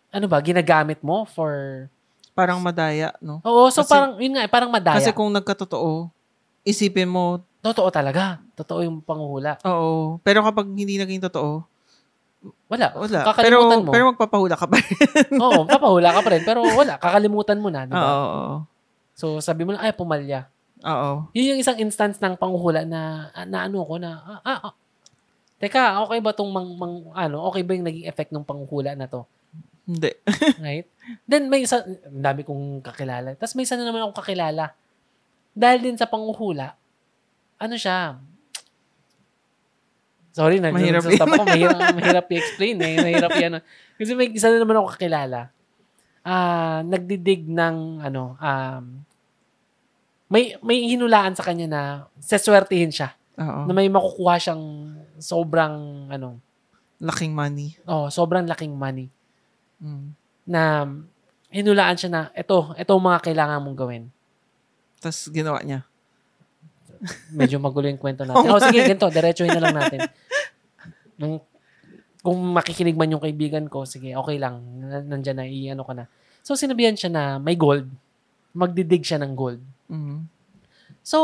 ano ba, ginagamit mo for, Parang madaya, no? oo, so Kasi- parang, yun nga, eh, parang madaya. Kasi kung nagkatotoo, isipin mo, Totoo talaga. Totoo yung panguhula. oo. Pero kapag hindi naging totoo, Wala. wala. Pero, Kakalimutan mo. pero magpapahula ka pa rin. *laughs* oo, papahula ka pa rin. Pero wala. Kakalimutan mo na. Di Oo, ba? oo, So, sabi mo lang, ay, pumalya. oo. Yun yung isang instance ng panguhula na, na ano ko na, ah, ah, ah, teka, okay ba tong mang, mang, ano, okay ba yung naging effect ng panguhula na to? Hindi. *laughs* Right? Then may isa, dami kong kakilala. Tapos may isa na naman akong kakilala. Dahil din sa panguhula, ano siya, sorry na, Mahirap sa ko, mahirap, mahirap i-explain eh. Mahirap yan. Kasi may isa na naman ako kakilala. Ah, nagdidig ng, ano, um, may, may hinulaan sa kanya na seswertihin siya. Oo. Na may makukuha siyang sobrang, ano, Laking money. oh, sobrang laking money. Mm. na hinulaan siya na, ito, ito ang mga kailangan mong gawin. Tapos ginawa niya. Medyo magulo yung kwento natin. Oh, sige, ganito, diretsuhin na lang natin. Nung, kung makikinig man yung kaibigan ko, sige, okay lang. N- Nandyan na, i-ano ka na. So, sinabihan siya na may gold. Magdidig siya ng gold. Mm. So,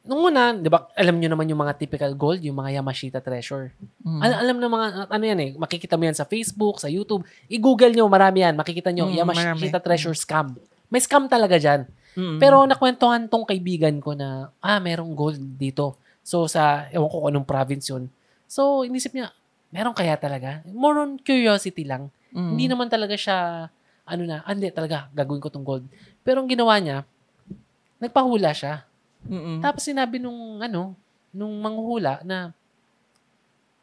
nung una, di ba, alam nyo naman yung mga typical gold, yung mga Yamashita treasure. Mm. Al- alam na mga, ano yan eh, makikita mo yan sa Facebook, sa YouTube. I-google nyo, marami yan. Makikita nyo, Mm, Yamashita marami. treasure scam. May scam talaga dyan. Mm. Pero nakwentuhan tong kaibigan ko na, ah, merong gold dito. So, sa, ewan ko kung anong province yun. So, inisip niya, meron kaya talaga? More on curiosity lang. Mm. Hindi naman talaga siya, ano na, ah, hindi talaga, gagawin ko tong gold. Pero ang ginawa niya, nagpahula siya. Mm-mm. Tapos sinabi nung, ano, nung manghuhula na,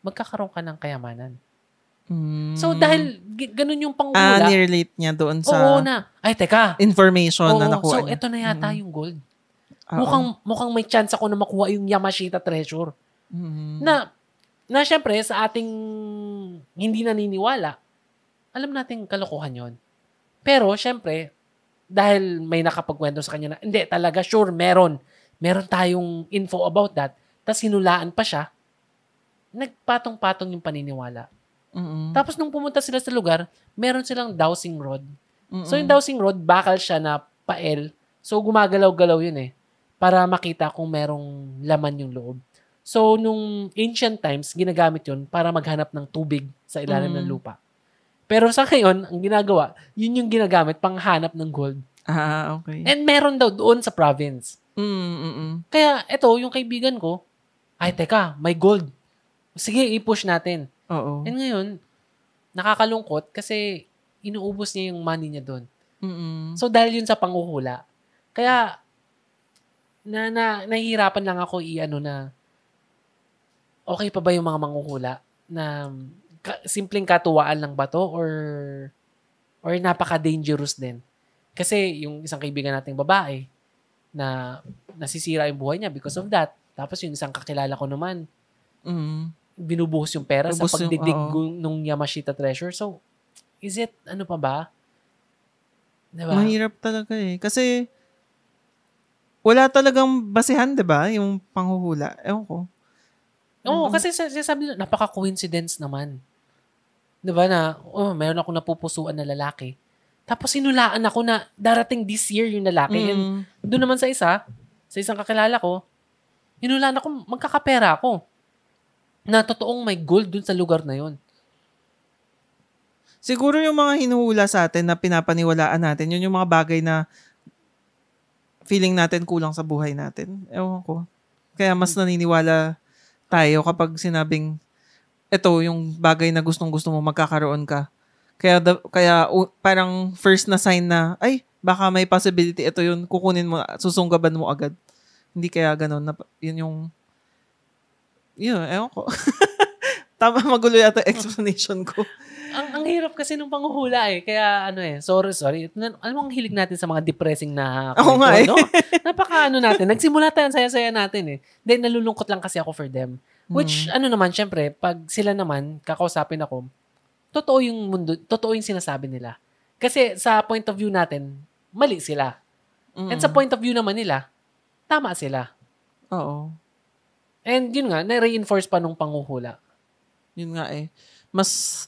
magkakaroon ka ng kayamanan. Mm. So, dahil ganun yung Ah, panghula, nirelate niya doon oo sa na. Ay, teka. information na Oo, nakuha so, niya. ito na yata Mm. yung gold. Oo. Mukhang, mukhang may chance ako na makuha yung Yamashita treasure. Mm. Na, na syempre, sa ating hindi naniniwala, alam nating kalokohan yon. Pero, syempre, dahil may nakapagkwento sa kanya na, hindi, talaga, sure, meron. Meron tayong info about that. Tapos hinulaan pa siya, nagpatong-patong yung paniniwala. Mm-mm. Tapos nung pumunta sila sa lugar, meron silang dowsing rod. Mm-mm. So yung dowsing rod, bakal siya na pael. So gumagalaw-galaw yun eh. Para makita kung merong laman yung loob. So, nung ancient times, ginagamit yun para maghanap ng tubig sa ilalim ng Mm. lupa. Pero sa ngayon, ang ginagawa, yun yung ginagamit panghanap ng gold. Ah, okay. And meron daw doon sa province. Mm, mm, mm. Kaya, eto, yung kaibigan ko, ay, teka, may gold. Sige, i-push natin. Oo. And ngayon, nakakalungkot kasi inuubos niya yung money niya doon. Mm-mm. So, dahil yun sa panguhula. Kaya, na, na, nahihirapan lang ako i-ano na, okay pa ba yung mga manguhula na ka, simpleng katuwaan lang ba to or or napaka-dangerous din. Kasi yung isang kaibigan nating babae na nasisira yung buhay niya because of that. Tapos yung isang kakilala ko naman, Mm. Binubuhos yung pera sa Ubus yung- pagdigdig oo. gu- nung Yamashita treasure. So, is it, ano pa ba? Diba? Mahirap talaga eh. Kasi, wala talagang basehan, di ba? Yung panghuhula. Ewan ko. Oo, kasi sa- sabi nila, napaka-coincidence naman. 'Di ba na, oh, meron ako napupusuan na lalaki. Tapos sinulaan ako na darating this year yung lalaki. And Mm. doon naman sa isa, sa isang kakilala ko, hinulaan ako, magkakapera ako. Na totoong may gold dun sa lugar na yon. Siguro yung mga hinuhula sa atin na pinapaniwalaan natin, yun yung mga bagay na feeling natin kulang sa buhay natin. Ewan ko. Kaya mas naniniwala tayo kapag sinabing ito yung bagay na gustong gusto mo magkakaroon ka. Kaya da- kaya u- parang first na sign na ay baka may possibility ito yun kukunin mo susunggaban mo agad. Hindi kaya ganun na yun yung yun, ewan ko. *laughs* Tama magulo yata explanation ko. Ang, ang hirap kasi nung panghuhula eh. Kaya ano eh, sorry, sorry. Mo ang hilig natin sa mga depressing na Oo nga eh. no? Napaka ano natin. Nagsimula tayo, saya-saya natin eh. Then nalulungkot lang kasi ako for them. Which, ano naman, syempre, pag sila naman, kakausapin ako, totoo yung mundo, totoo yung sinasabi nila. Kasi sa point of view natin, mali sila. And sa point of view naman nila, tama sila. Oo. And yun nga, na-reinforce pa nung panguhula. Yun nga eh. Mas,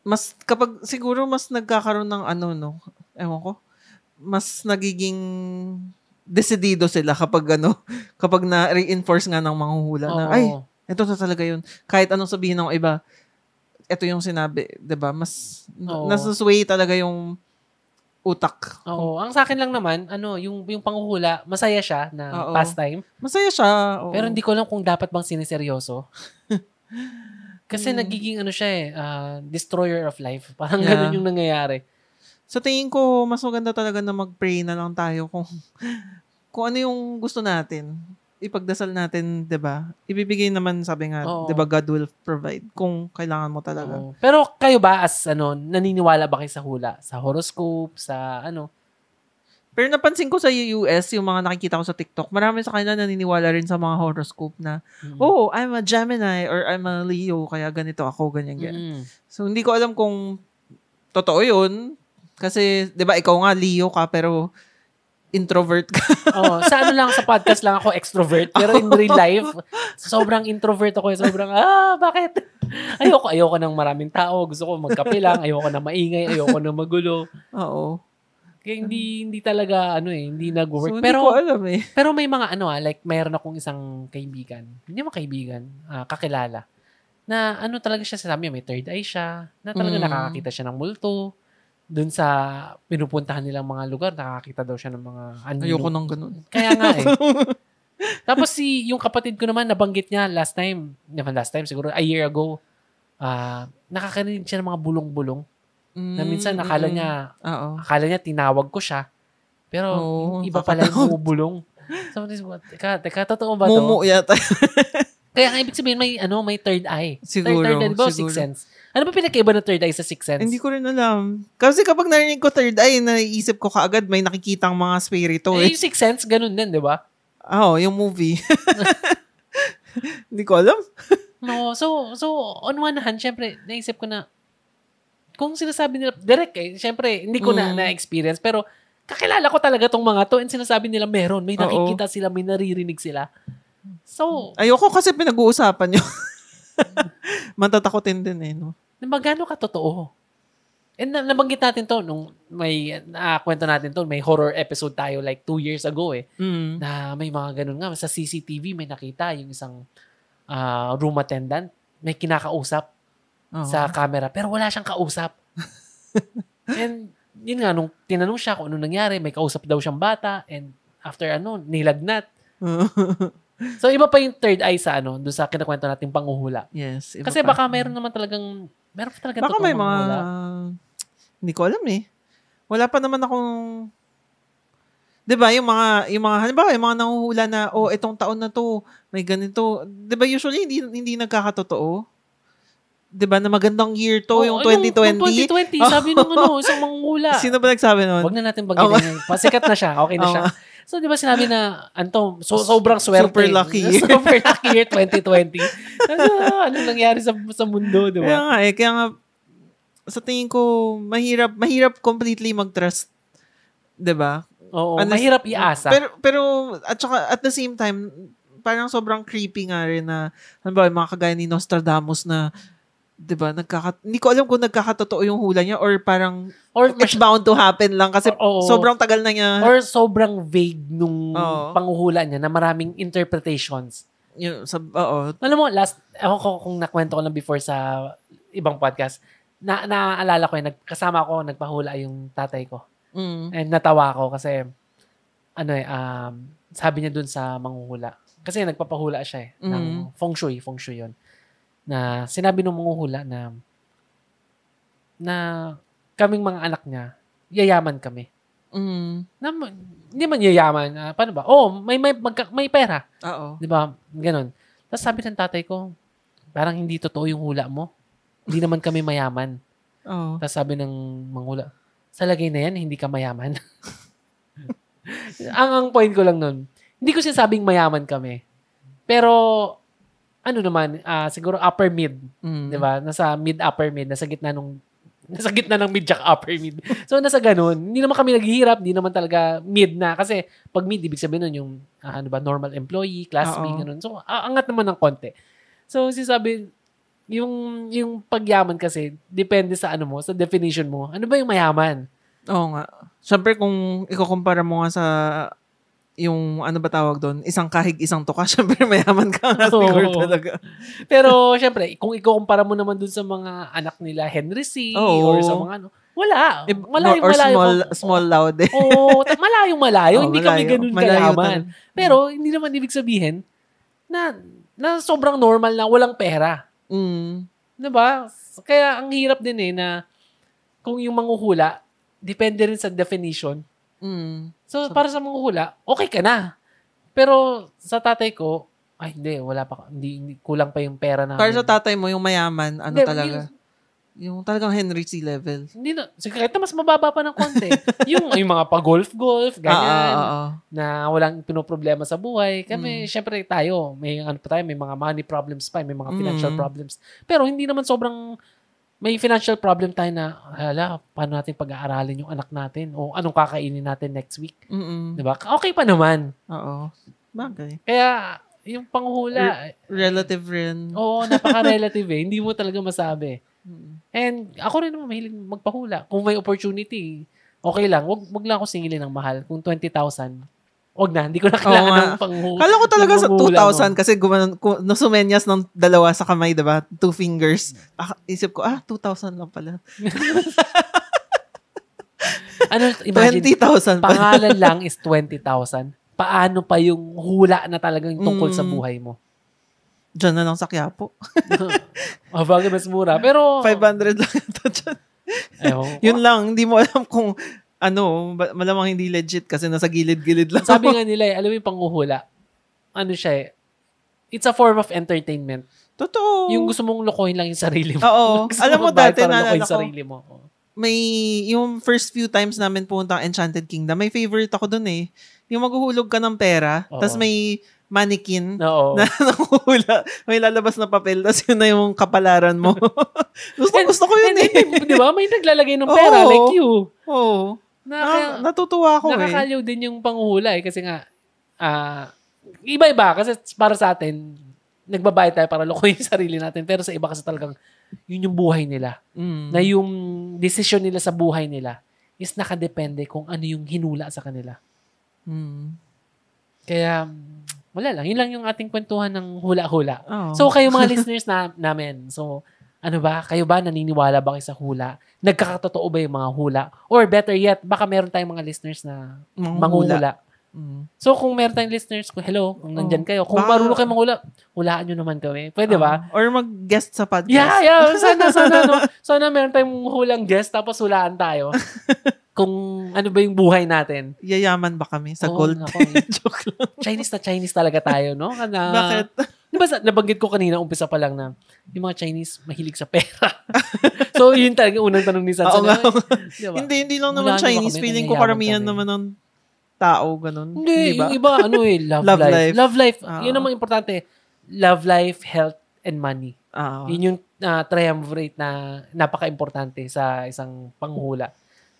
mas, kapag, siguro mas nagkakaroon ng ano, no? Ewan ko. Mas nagiging desidido sila kapag ano, *laughs* kapag na-reinforce nga ng mga hula na, Oo. ay, ito na talaga yun. Kahit anong sabihin ng iba, ito yung sinabi, 'di ba Mas, Oo. nasusway talaga yung utak. Oo. Ang sa akin lang naman, ano, yung, yung panguhula, masaya siya na Oo. pastime. Masaya siya. oo. Pero hindi ko alam kung dapat bang siniseryoso. *laughs* Kasi Hmm. nagiging ano siya eh, ah, destroyer of life. Parang Yeah. ganun yung nangyayari. Sa tingin ko, mas maganda talaga na mag-pray na lang tayo kung *laughs* kung ano yung gusto natin. Ipagdasal natin, 'di ba? Ibibigay naman sabi nga. 'di ba, God will provide kung kailangan mo talaga. Oo. Pero kayo ba as ano, naniniwala ba kayo sa hula? Sa horoscope, sa ano? Pero napansin ko sa US, yung mga nakikita ko sa TikTok, marami sa kanila naniniwala rin sa mga horoscope na, Mm. oh, I'm a Gemini or I'm a Leo, kaya ganito ako, ganyan, ganyan. Mm. So, hindi ko alam kung totoo yun. Kasi, di ba, ikaw nga, Leo ka, pero introvert ka. *laughs* Oo, sa ano lang, sa podcast lang ako extrovert. Pero in real life, sobrang introvert ako. eh. Sobrang, ah, bakit? *laughs* Ayoko, ayoko ng maraming tao. Gusto ko magkape lang. Ayoko na maingay. Ayoko na magulo. Oo. Kaya hindi, hindi talaga, ano eh, hindi nag-work. So, hindi pero, ko alam eh. pero may mga ano ah, like mayroon akong isang kaibigan. Hindi mo kaibigan, ah, kakilala. Na ano talaga siya sabi niya, may third eye siya. Na talaga Mm. nakakakita siya ng multo. Doon sa pinupuntahan nilang mga lugar, nakakita daw siya ng mga anino. Ayoko nang ganun. Kaya nga eh. *laughs* Tapos si yung kapatid ko naman nabanggit niya last time, naman last time siguro a year ago. Ah, nakakarinig siya ng mga bulong-bulong. Na minsan akala Mm, niya Oo. akala niya tinawag ko siya. Pero Oo, iba pala yung bumubulong. So, teka, teka, totoo ba to? Mumu yata. Kaya nga, ibig sabihin, may, ano, may third eye. Siguro, Third, third eye, di ba? Sixth sense. Ano ba pinakaiba ng third eye sa sixth sense? Hindi ko rin alam. Kasi kapag narinig ko third eye, naiisip ko kaagad may nakikitang mga spirito eh, eh. yung sixth sense, ganun din, di ba? Oo, yung movie. *laughs* Hindi ko alam. *laughs* No, so, so, on one hand, syempre, naisip ko na, kung sinasabi nila, direct eh, syempre, hindi ko na Mm. na-experience, pero, kakilala ko talaga tong mga to, and sinasabi nila, meron, may Oo. nakikita sila, may naririnig sila. So, Ayoko kasi pinag-uusapan yun. *laughs* *laughs* Matatakotin din eh, no? magano ka totoo? And na, nabanggit natin to nung may uh, kwento natin to, may horror episode tayo like two years ago eh. Mm. Na may mga ganun nga. Sa CCTV may nakita yung isang ah, room attendant. May kinakausap Oo. sa camera pero wala siyang kausap. *laughs* and yun nga, nung tinanong siya kung ano nangyari, may kausap daw siyang bata and after ano, nilagnat. *laughs* So iba pa yung third eye sa ano, doon sa kinakwento nating panguhula. yes. Kasi pa. baka mayroon naman talagang, meron talaga Baka may mga... manguhula. Hindi ko alam eh. Wala pa naman akong... 'Di ba yung mga yung mga halimbawa yung mga nanguhula na oh itong taon na to may ganito 'di ba usually hindi hindi nagkakatotoo 'di ba na magandang year to Oo, yung ay, 2020 Nung, nung 2020, sabi nung ano, isang manguhula. *laughs* sino ba nagsabi noon Huwag na natin banggitin. yun. Pasikat na siya. Okay na Oo siya. So, di ba sinabi na, Anto, so, sobrang swerte. *laughs* Super lucky. Super lucky year 2020. ano, ano nangyari sa, sa mundo, di kaya ba? nga eh kaya nga sa tingin ko mahirap mahirap completely mag-trust 'di ba Oo, Unless- mahirap iasa. Pero, pero, at saka, at the same time, parang sobrang creepy nga rin na, ano ba, mga kagaya ni Nostradamus na, di ba, nagkaka, hindi ko alam kung nagkakatotoo yung hula niya or parang or, it's bound to happen lang kasi Oo. sobrang tagal na niya. or sobrang vague nung Oo. panguhula niya na maraming interpretations. yung, sa, oo. Alam mo, last, ewan ko kung nakwento ko lang before sa ibang podcast, na naaalala ko yun, nagkasama ko, nagpahula yung tatay ko. Mm. And natawa ako kasi, ano eh, um, sabi niya dun sa manghuhula. Kasi nagpapahula siya eh, ng Mhm. feng shui, feng shui yun. Na sinabi ng manghuhula na, na kaming mga anak niya, yayaman kami. Mm. Na, hindi man yayaman, ah, paano ba? Oh, may, may, magka, may pera. Oo. Di ba? Ganon. Tapos sabi ng tatay ko, parang hindi totoo yung hula mo. Hindi naman kami mayaman. Oo. Tapos sabi ng manghula, sa lagay na yan, hindi ka mayaman. *laughs* ang, ang point ko lang nun, hindi ko sinasabing mayaman kami. Pero, ano naman, ah, siguro upper mid. Mm. Di ba? Nasa mid-upper mid, nasa gitna nung *laughs* nasa gitna ng mid jack upper mid. So nasa ganun, hindi naman kami naghihirap, hindi naman talaga mid na kasi pag mid ibig sabihin nun yung ah, ano ba normal employee, classmate Oo. ganun. So angat naman ng konti. So sinasabi yung yung pagyaman kasi depende sa ano mo, sa definition mo. Ano ba yung mayaman? Oo nga. Siyempre kung ikukumpara mo nga sa yung ano ba tawag doon, isang kahig, isang tuka, syempre *laughs* mayaman ka nga Oo. siguro talaga. Pero syempre, kung ikukumpara mo naman dun sa mga anak nila Henry C Oo. or sa mga ano, wala. Eh, Malayong or malayo. small, pa- small loud eh. Oo, *laughs* ta- malayong malayo. Oo, hindi kami malayo. ganun Malayo talaga. Pero hindi naman ibig sabihin na na sobrang normal na walang pera. Mm. 'Di ba? Kaya ang hirap din eh na kung yung manghuhula, depende rin sa definition. Mm. So, para sa manghuhula, okay ka na. Pero sa tatay ko, ay hindi, wala pa, hindi, hindi kulang pa yung pera namin. Para sa tatay mo, yung mayaman, ano Hindi, talaga? Yung talagang Henry C. level. Hindi na, sige, kahit na mas mababa pa ng konti. *laughs* yung, yung mga pa-golf-golf, ganyan. Ah, ah, ah, ah. na walang pinoproblema sa buhay. Kami, Mm. syempre tayo, may ano pa tayo, may mga money problems pa, may mga financial Mm. problems. Pero hindi naman sobrang may financial problem tayo na, hala, paano natin pag-aaralin yung anak natin o anong kakainin natin next week. Mm-mm. 'Di ba? Okay pa naman. Oo. Bagay. Kaya, yung panghula, Relative rin. oo, napaka-relative *laughs* eh. Hindi mo talaga masabi. And ako rin naman mahilig magpahula. Kung may opportunity, okay lang. Wag, wag lang ako singilin ng mahal. Kung 20,000, wag na. Hindi ko na kailangan nga. ng panghula. Kala ko talaga sa Nangunguhula 2,000 kasi gumanon, no, sumenyas ng dalawa sa kamay, diba? Two fingers. Ah, isip ko, ah, 2,000 lang pala. *laughs* Ano, imagine, 20,000 pala. pangalan lang is *laughs* 20,000. Paano pa yung hula na talagang tungkol sa Mm. buhay mo? Diyan na lang sa Quiapo. *laughs* oh, bagay mas mura. Pero, 500 lang ito dyan. ewan. Yun lang, hindi mo alam kung ano, malamang hindi legit kasi nasa gilid-gilid lang. Sabi nga nila, eh, alam mo yung panguhula, ano siya eh, it's a form of entertainment. Totoo. Yung gusto mong lokohin lang yung sarili mo. Oo. *laughs* Gusto Alam mo dati, naalala yung sarili mo. may, yung first few times namin pumunta ang Enchanted Kingdom, may favorite ako dun eh. Yung maghuhulog ka ng pera, tas may mannequin Oo. *laughs* na nanguhula, may lalabas na papel, tas yun na yung kapalaran mo. *laughs* gusto, And- gusto ko yun And eh. di ba? May naglalagay ng pera Oo. like you. Oo. Naka, Na, natutuwa ako eh. nakakaliw din yung panguhula eh. Kasi nga, ah, iba-iba. Kasi para sa atin, nagbabayad tayo para lokohin *laughs* yung sarili natin. Pero sa iba kasi talagang yun yung buhay nila. Mm. Na yung desisyon nila sa buhay nila is nakadepende kung ano yung hinula sa kanila. Mm. Kaya, wala lang. Yun lang yung ating kwentuhan ng hula-hula. Oo. So, kayo mga *laughs* listeners na, namin, so, ano ba, kayo ba naniniwala ba kayo sa hula? Nagkakatotoo ba yung mga hula? Or better yet, baka meron tayong mga listeners na Mga manguhula. Mm. So, kung meron tayong listeners, kung hello, kung nandyan kayo, kung Baka- marunong kayo manghula, hulaan nyo naman kami. Pwede ba? Ah, or mag-guest sa podcast. Yeah, yeah. *laughs* Sana, sana, no? Sana meron tayong hulang guest, tapos hulaan tayo. *laughs* kung ano ba yung buhay natin. Yayaman ba kami sa Oo, gold? nako. *laughs* Joke lang. Chinese na Chinese talaga tayo, no? Kana, Bakit? *laughs* Di ba, sa- nabanggit ko kanina, umpisa pa lang na yung mga Chinese mahilig sa pera. *laughs* so, yun talaga yung unang tanong ni Sansa. Oo nga. Di ba? Hindi, hindi lang Wala naman naman Chinese. kami, Feeling ko nangyayabang karamihan kami. naman ng tao, ganun. Hindi, Di ba? yung iba, ano eh, love, Love life. life. Love life. Oo. Yun naman importante. Love life, health, and money. Ah, Yun yung uh, triumvirate na napaka-importante sa isang panghula.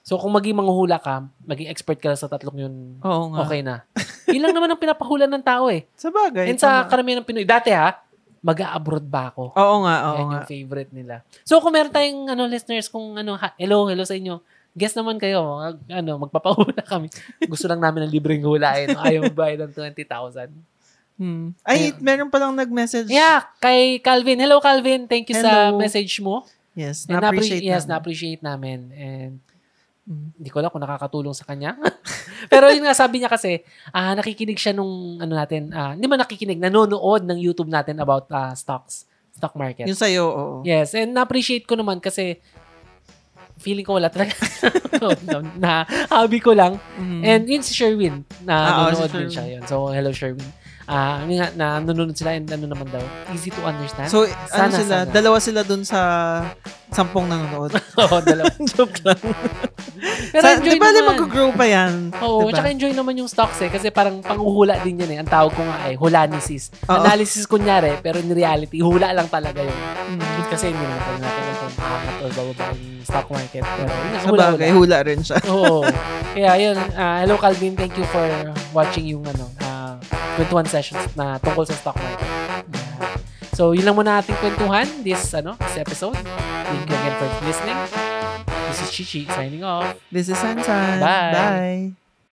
So, kung maging manghula ka, maging expert ka sa tatlong yun, Oo nga. okay na. Yun lang naman ang pinapahula ng tao eh. *laughs* Sa bagay. And sa tama. karamihan ng Pinoy, dati ha, mag-a-abroad ba ako? Oo nga, oo Yan nga. yung favorite nila. So, kung meron tayong ano, listeners, kung ano, ha, hello, hello sa inyo. Guess naman kayo, mag- ano, magpapahula kami. *laughs* Gusto lang namin ng libreng hulain. *laughs* Ayaw bayad ng 20,000. Hmm. Ay, meron palang nag-message. Yeah, kay Calvin. Hello, Calvin. Thank you sa Hello. message mo. Yes, And na-appreciate appre- Yes, namin. na-appreciate namin. And Mm. hindi ko alam kung nakakatulong sa kanya. *laughs* Pero yun nga, sabi niya kasi, ah nakikinig siya nung, ano natin, ah hindi man nakikinig, nanonood ng YouTube natin about ah, stocks, stock market. Yung sa'yo, oo. Yes, and na-appreciate ko naman kasi feeling ko wala talaga *laughs* na hobby ko lang. Mhm. And yun si Sherwin, na Ah, oo, nanonood si din siya yun. So, hello Sherwin. Ah, uh, na nanonood sila and ano naman daw, easy to understand. So, Sana, ano sila? sana. Dalawa sila dun sa sampung nanonood. *laughs* Oo, dalawa. *laughs* Joke lang. Pero sa, enjoy di ba naman. mag-grow pa yan? Oo, diba? tsaka enjoy naman yung stocks eh. Kasi parang panghuhula din yan eh. Ang tawag ko nga eh, hulanisis. Oo. Analysis kunyari, pero in reality, hula lang talaga yun. Mm. Kasi hindi naman tayo natin kung hakat or bababa yung stock market. Pero yun, Sa hula-hula. bagay, hula rin siya. *laughs* Oo. Kaya yun, ah, hello Calvin, thank you for watching yung ano, uh, kwentuhan sessions na tungkol sa stock market. Yeah. So, yun lang muna ating kwentuhan this, ano, this episode. Thank you again for listening. This is Chichi signing off. This is Sansan. Bye. Bye.